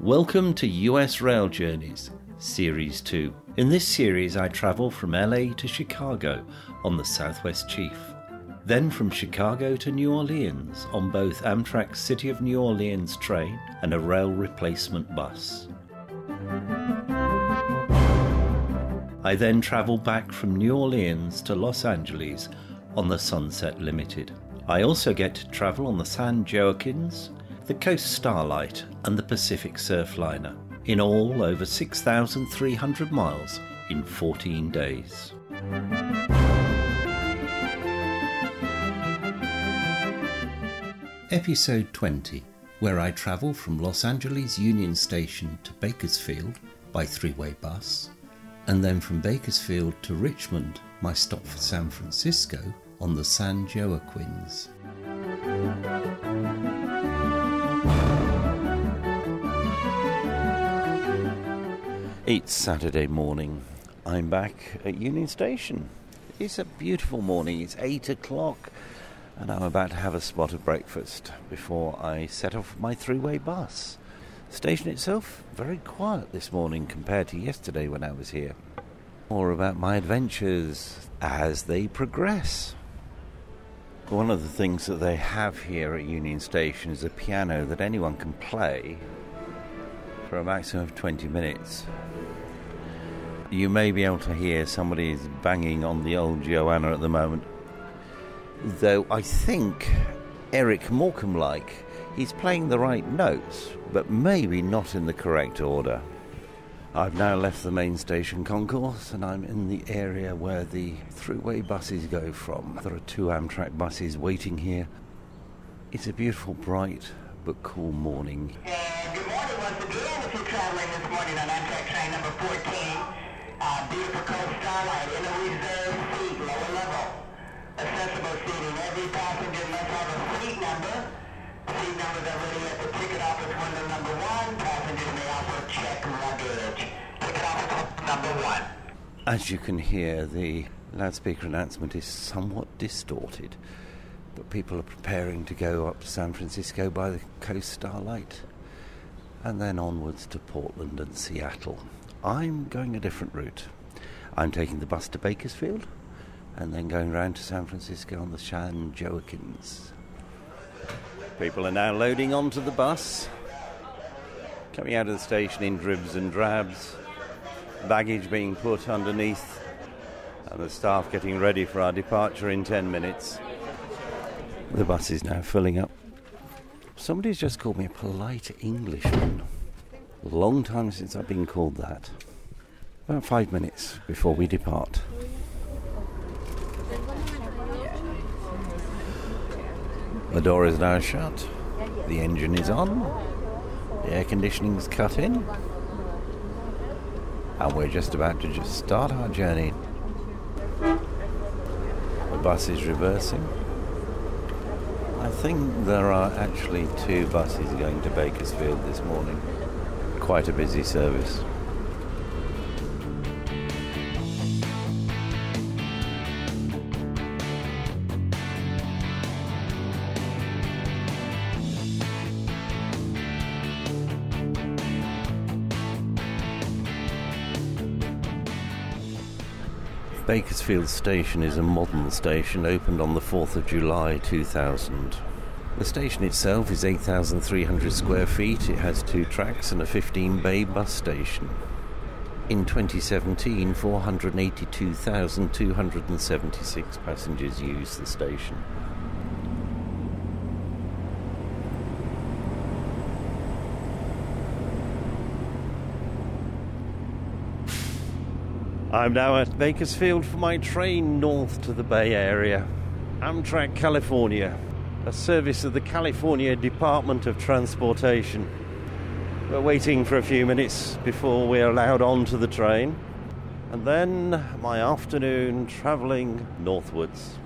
Welcome to US Rail Journeys, Series 2. In this series, I travel from LA to Chicago on the Southwest Chief. Then from Chicago to New Orleans on both Amtrak's City of New Orleans train and a rail replacement bus. I then travel back from New Orleans to Los Angeles on the Sunset Limited. I also get to travel on the San Joaquins, the Coast Starlight, and the Pacific Surfliner. In all, over 6,300 miles in 14 days. Episode 20, where I travel from Los Angeles Union Station to Bakersfield by Thruway bus, and then from Bakersfield to Richmond, my stop for San Francisco on the San Joaquins. It's Saturday morning. I'm back at Union Station. It's a beautiful morning. It's 8 o'clock, and I'm about to have a spot of breakfast before I set off my Thruway bus. Station itself, very quiet this morning compared to yesterday when I was here. More about my adventures as they progress. One of the things that they have here at Union Station is a piano that anyone can play for a maximum of 20 minutes. You may be able to hear somebody is banging on the old Joanna at the moment. Though I think Eric Morecambe like, he's playing the right notes, but maybe not in the correct order. I've now left the main station concourse and I'm in the area where the Thruway buses go from. There are two Amtrak buses waiting here. It's a beautiful, bright, but cool morning. And good morning once again if you're traveling this morning on Amtrak train number 14. Uh, beautiful coast starlight in a reserved As you can hear, the loudspeaker announcement is somewhat distorted, but people are preparing to go up to San Francisco by the Coast Starlight and then onwards to Portland and Seattle. I'm going a different route. I'm taking the bus to Bakersfield and then going round to San Francisco on the San Joaquins. People are now loading onto the bus, coming out of the station in dribs and drabs, baggage being put underneath, and the staff getting ready for our departure in 10 minutes. The bus is now filling up. Somebody's just called me a polite Englishman. Long time since I've been called that. About five minutes before we depart. The door is now shut. The engine is on. The air conditioning's cut in. And we're just about to just start our journey. The bus is reversing. I think there are actually two buses going to Bakersfield this morning. Quite a busy service. Bakersfield Station is a modern station opened on the 4th of July 2000. The station itself is 8,300 square feet, it has two tracks and a 15 bay bus station. In 2017, 482,276 passengers used the station. I'm now at Bakersfield for my train north to the Bay Area. Amtrak California, a service of the California Department of Transportation. We're waiting for a few minutes before we're allowed onto the train. And then my afternoon travelling northwards.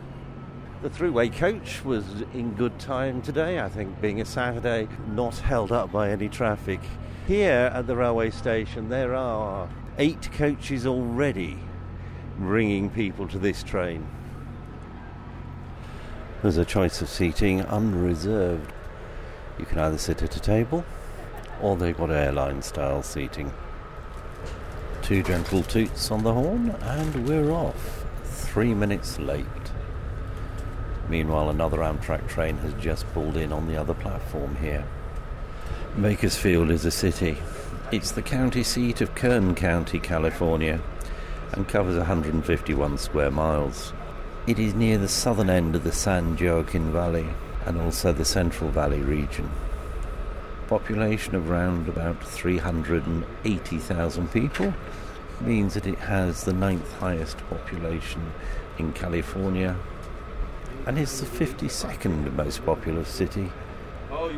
The Thruway coach was in good time today, I think, being a Saturday, not held up by any traffic. Here at the railway station, there are eight coaches already bringing people to this train. There's a choice of seating unreserved. You can either sit at a table or they've got airline style seating. Two gentle toots on the horn, and we're off. Three minutes late. Meanwhile, another Amtrak train has just pulled in on the other platform here. Bakersfield is a city. It's the county seat of Kern County, California, and covers 151 square miles. It is near the southern end of the San Joaquin Valley and also the Central Valley region. Population of around about 380,000 people means that it has the ninth highest population in California and is the 52nd most populous city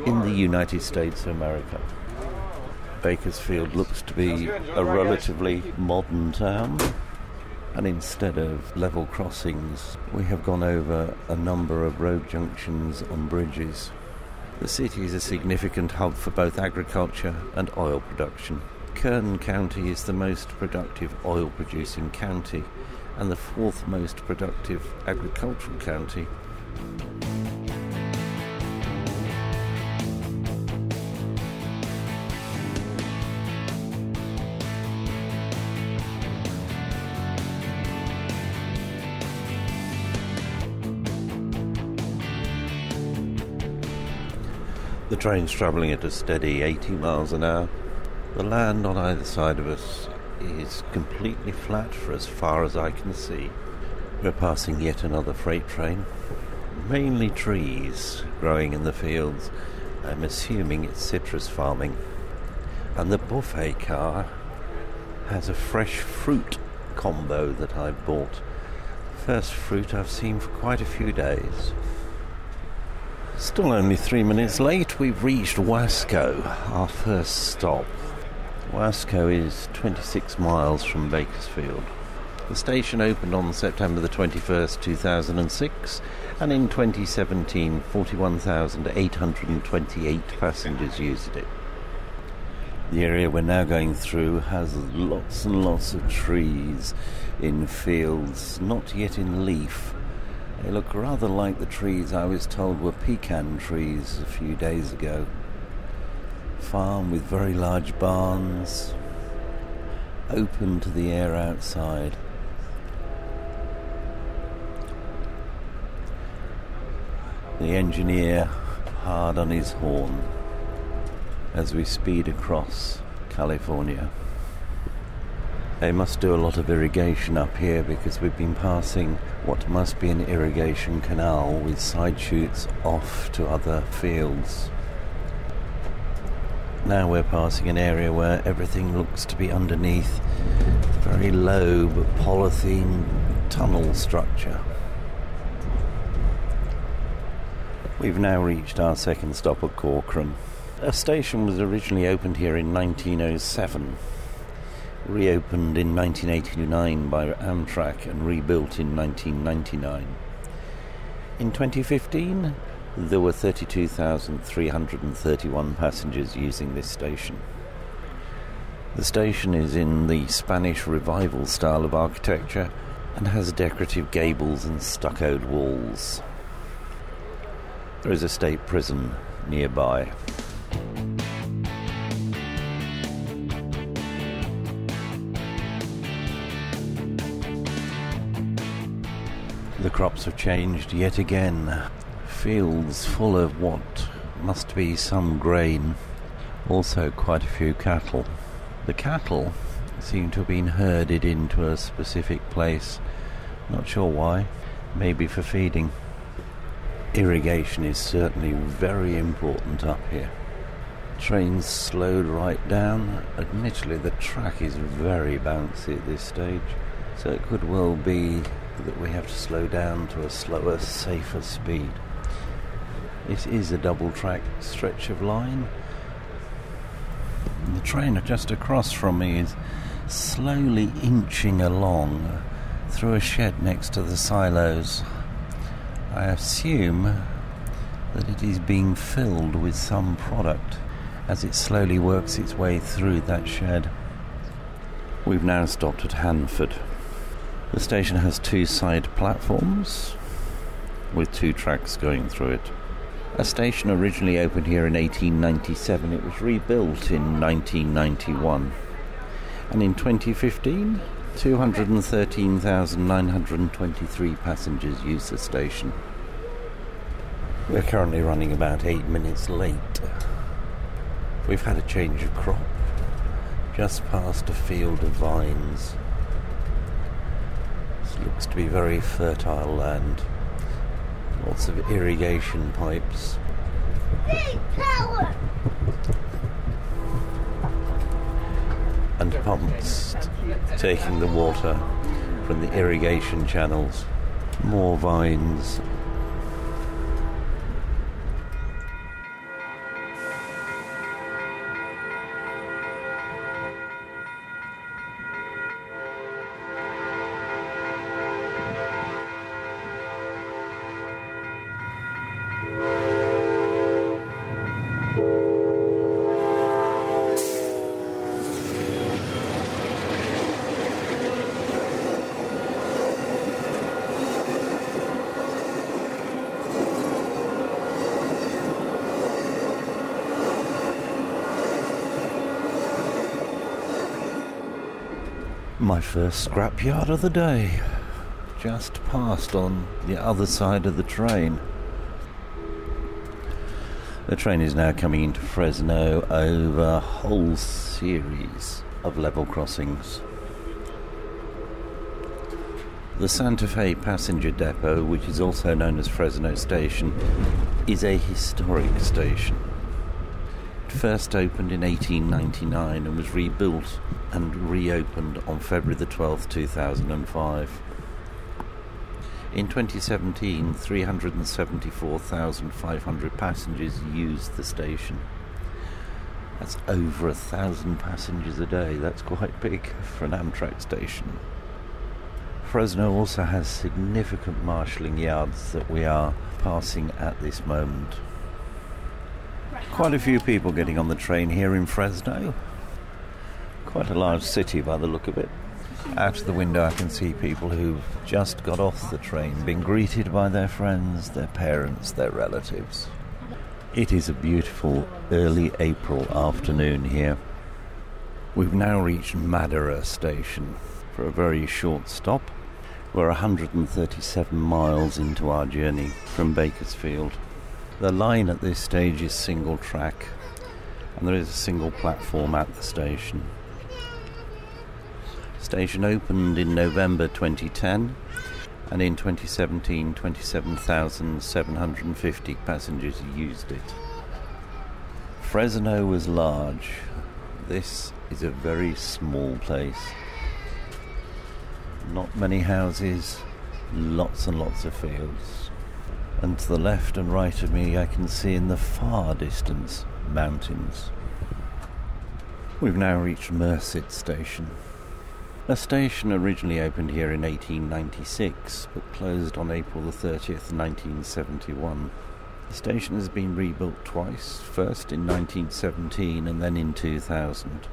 in the United States of America. Bakersfield looks to be a relatively modern town and instead of level crossings, we have gone over a number of road junctions on bridges. The city is a significant hub for both agriculture and oil production. Kern County is the most productive oil producing county and the fourth most productive agricultural county. The train's travelling at a steady 80 miles an hour. The land on either side of us is completely flat for as far as I can see. We're passing yet another freight train. Mainly trees growing in the fields. I'm assuming it's citrus farming. And the buffet car has a fresh fruit combo that I've bought. First fruit I've seen for quite a few days. Still only three minutes late, we've reached Wasco, our first stop. Wasco is 26 miles from Bakersfield. The station opened on September the 21st, 2006, and in 2017, 41,828 passengers used it. The area we're now going through has lots and lots of trees in fields, not yet in leaf they look rather like the trees I was told were pecan trees a few days ago. Farm with very large barns, open to the air outside. The engineer hard on his horn as we speed across California. They must do a lot of irrigation up here because we've been passing what must be an irrigation canal with side shoots off to other fields. Now we're passing an area where everything looks to be underneath very low but polythene tunnel structure. We've now reached our second stop at Corcoran. A station was originally opened here in 1907 reopened in 1989 by Amtrak and rebuilt in 1999. In 2015, there were 32,331 passengers using this station. The station is in the Spanish Revival style of architecture and has decorative gables and stuccoed walls. There is a state prison nearby. The crops have changed yet again. Fields full of what must be some grain. Also, quite a few cattle. The cattle seem to have been herded into a specific place. Not sure why. Maybe for feeding. Irrigation is certainly very important up here. Trains slowed right down. Admittedly, the track is very bouncy at this stage, so it could well be that we have to slow down to a slower, safer speed. It is a double track stretch of line. The train just across from me is slowly inching along through a shed next to the silos. I assume that it is being filled with some product. as it slowly works its way through that shed. We've now stopped at Hanford. The station has two side platforms with two tracks going through it. A station originally opened here in 1897, it was rebuilt in 1991. And in 2015, 213,923 passengers used the station. We're currently running about eight minutes late. We've had a change of crop, just past a field of vines. Looks to be very fertile land. Lots of irrigation pipes. power! And pumps taking the water from the irrigation channels. More vines. My first scrapyard of the day. Just passed on the other side of the train. The train is now coming into Fresno over a whole series of level crossings. The Santa Fe Passenger Depot, which is also known as Fresno Station, is a historic station. It first opened in 1899 and was rebuilt and reopened on February the 12th, 2005. In 2017, 374,500 passengers used the station. That's over a thousand passengers a day. That's quite big for an Amtrak station. Fresno also has significant marshalling yards that we are passing at this moment. Quite a few people getting on the train here in Fresno. Quite a large city by the look of it. Out of the window, I can see people who've just got off the train, been greeted by their friends, their parents, their relatives. It is a beautiful early April afternoon here. We've now reached Madera station for a very short stop. We're 137 miles into our journey from Bakersfield. The line at this stage is single track, and there is a single platform at the station. Station opened in November 2010, and in 2017, 27,750 passengers used it. Fresno was large. This is a very small place. Not many houses, lots and lots of fields. And to the left and right of me, I can see in the far distance mountains. We've now reached Merced Station. A station originally opened here in 1896 but closed on April the 30th, 1971. The station has been rebuilt twice, first in 1917 and then in 2000.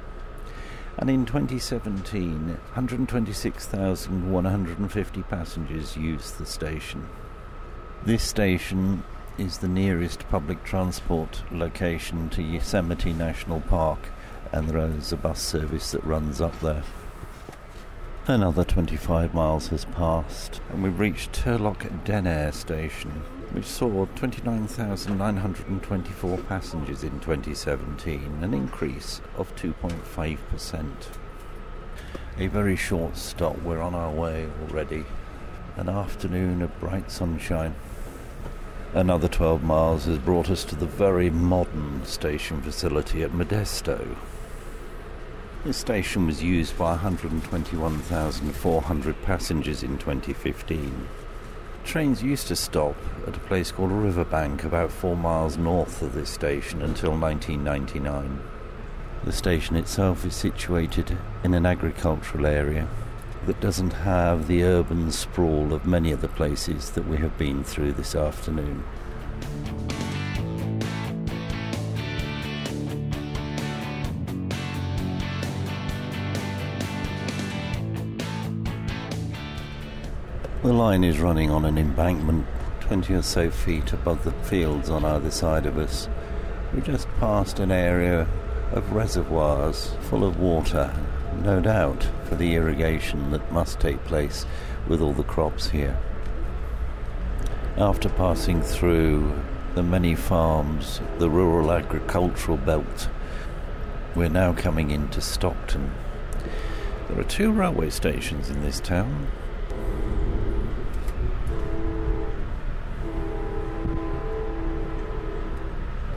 And in 2017, 126,150 passengers used the station. This station is the nearest public transport location to Yosemite National Park, and there is a bus service that runs up there. Another 25 miles has passed, and we've reached Turlock Denair station, which saw 29,924 passengers in 2017, an increase of 2.5%. A very short stop, we're on our way already. An afternoon of bright sunshine. Another 12 miles has brought us to the very modern station facility at Modesto. This station was used by 121,400 passengers in 2015. Trains used to stop at a place called Riverbank, about four miles north of this station, until 1999. The station itself is situated in an agricultural area that doesn't have the urban sprawl of many of the places that we have been through this afternoon. The line is running on an embankment 20 or so feet above the fields on either side of us. We just passed an area of reservoirs full of water no doubt for the irrigation that must take place with all the crops here. After passing through the many farms, the rural agricultural belt, we're now coming into Stockton. There are two railway stations in this town.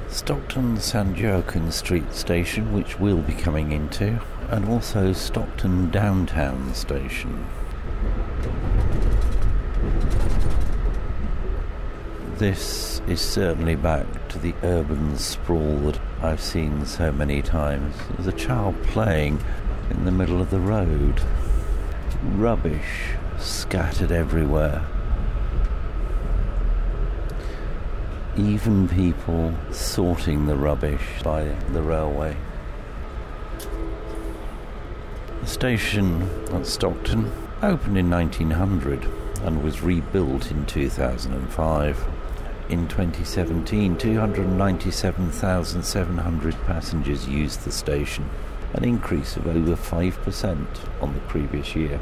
Stockton San Joaquin Street Station, which we'll be coming into, and also Stockton Downtown Station. This is certainly back to the urban sprawl that I've seen so many times. There's a child playing in the middle of the road. Rubbish scattered everywhere. Even people sorting the rubbish by the railway. The station at Stockton opened in 1900 and was rebuilt in 2005. In 2017, 297,700 passengers used the station, an increase of over 5% on the previous year.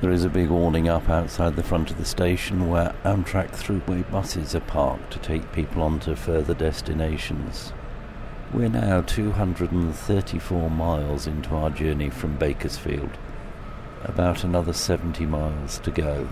There is a big awning up outside the front of the station where Amtrak Thruway buses are parked to take people on to further destinations. We're now 234 miles into our journey from Bakersfield, about another 70 miles to go.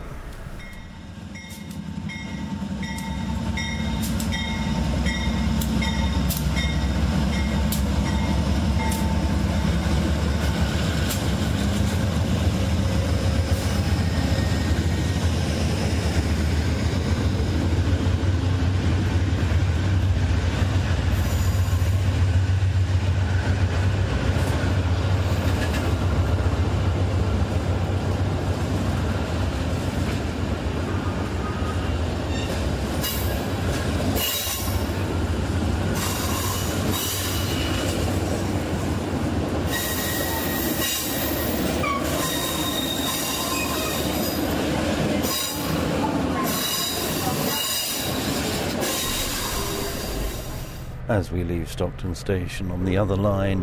As we leave Stockton Station on the other line,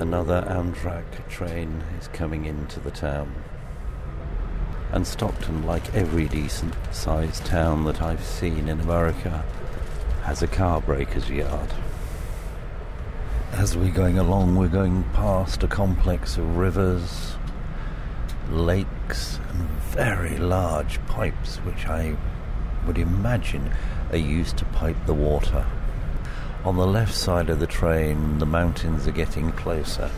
another Amtrak train is coming into the town. And Stockton, like every decent sized town that I've seen in America, has a car breaker's yard. As we're going along, we're going past a complex of rivers, lakes, and very large pipes, which I would imagine are used to pipe the water. On the left side of the train, the mountains are getting closer.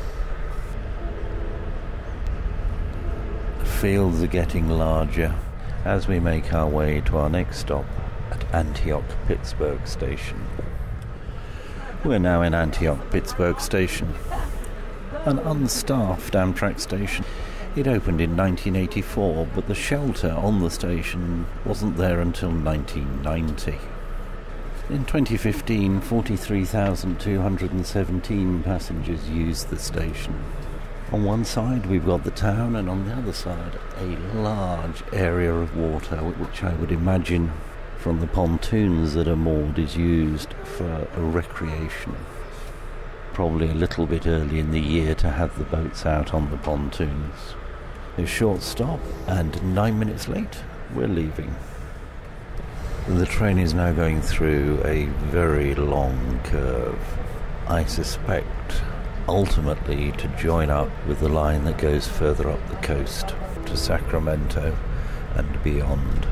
The fields are getting larger as we make our way to our next stop at Antioch Pittsburg Station. We're now in Antioch Pittsburg Station, an unstaffed Amtrak station. It opened in 1984, but the shelter on the station wasn't there until 1990. In 2015, 43,217 passengers used the station. On one side, we've got the town, and on the other side, a large area of water, which I would imagine from the pontoons that are moored is used for recreation. Probably a little bit early in the year to have the boats out on the pontoons. A short stop, and nine minutes late, we're leaving. The train is now going through a very long curve. I suspect ultimately to join up with the line that goes further up the coast to Sacramento and beyond.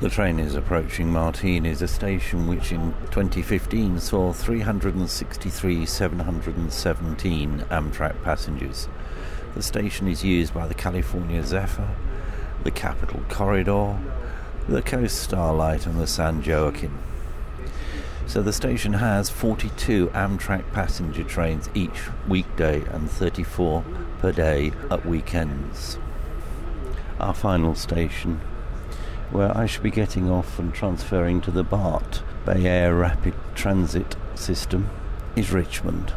The train is approaching Martinez, a station which in 2015 saw 363,717 Amtrak passengers. The station is used by the California Zephyr, the Capitol Corridor, the Coast Starlight and the San Joaquin. So the station has 42 Amtrak passenger trains each weekday and 34 per day at weekends. Our final station, where I shall be getting off and transferring to the BART, Bay Area Rapid Transit System, is Richmond.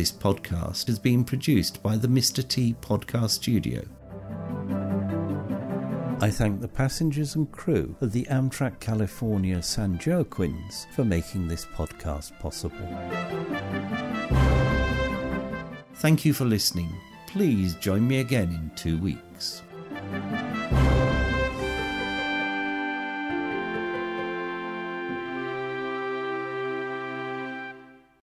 This podcast has been produced by the Mr. T Podcast Studio. I thank the passengers and crew of the Amtrak California San Joaquins for making this podcast possible. Thank you for listening. Please join me again in two weeks.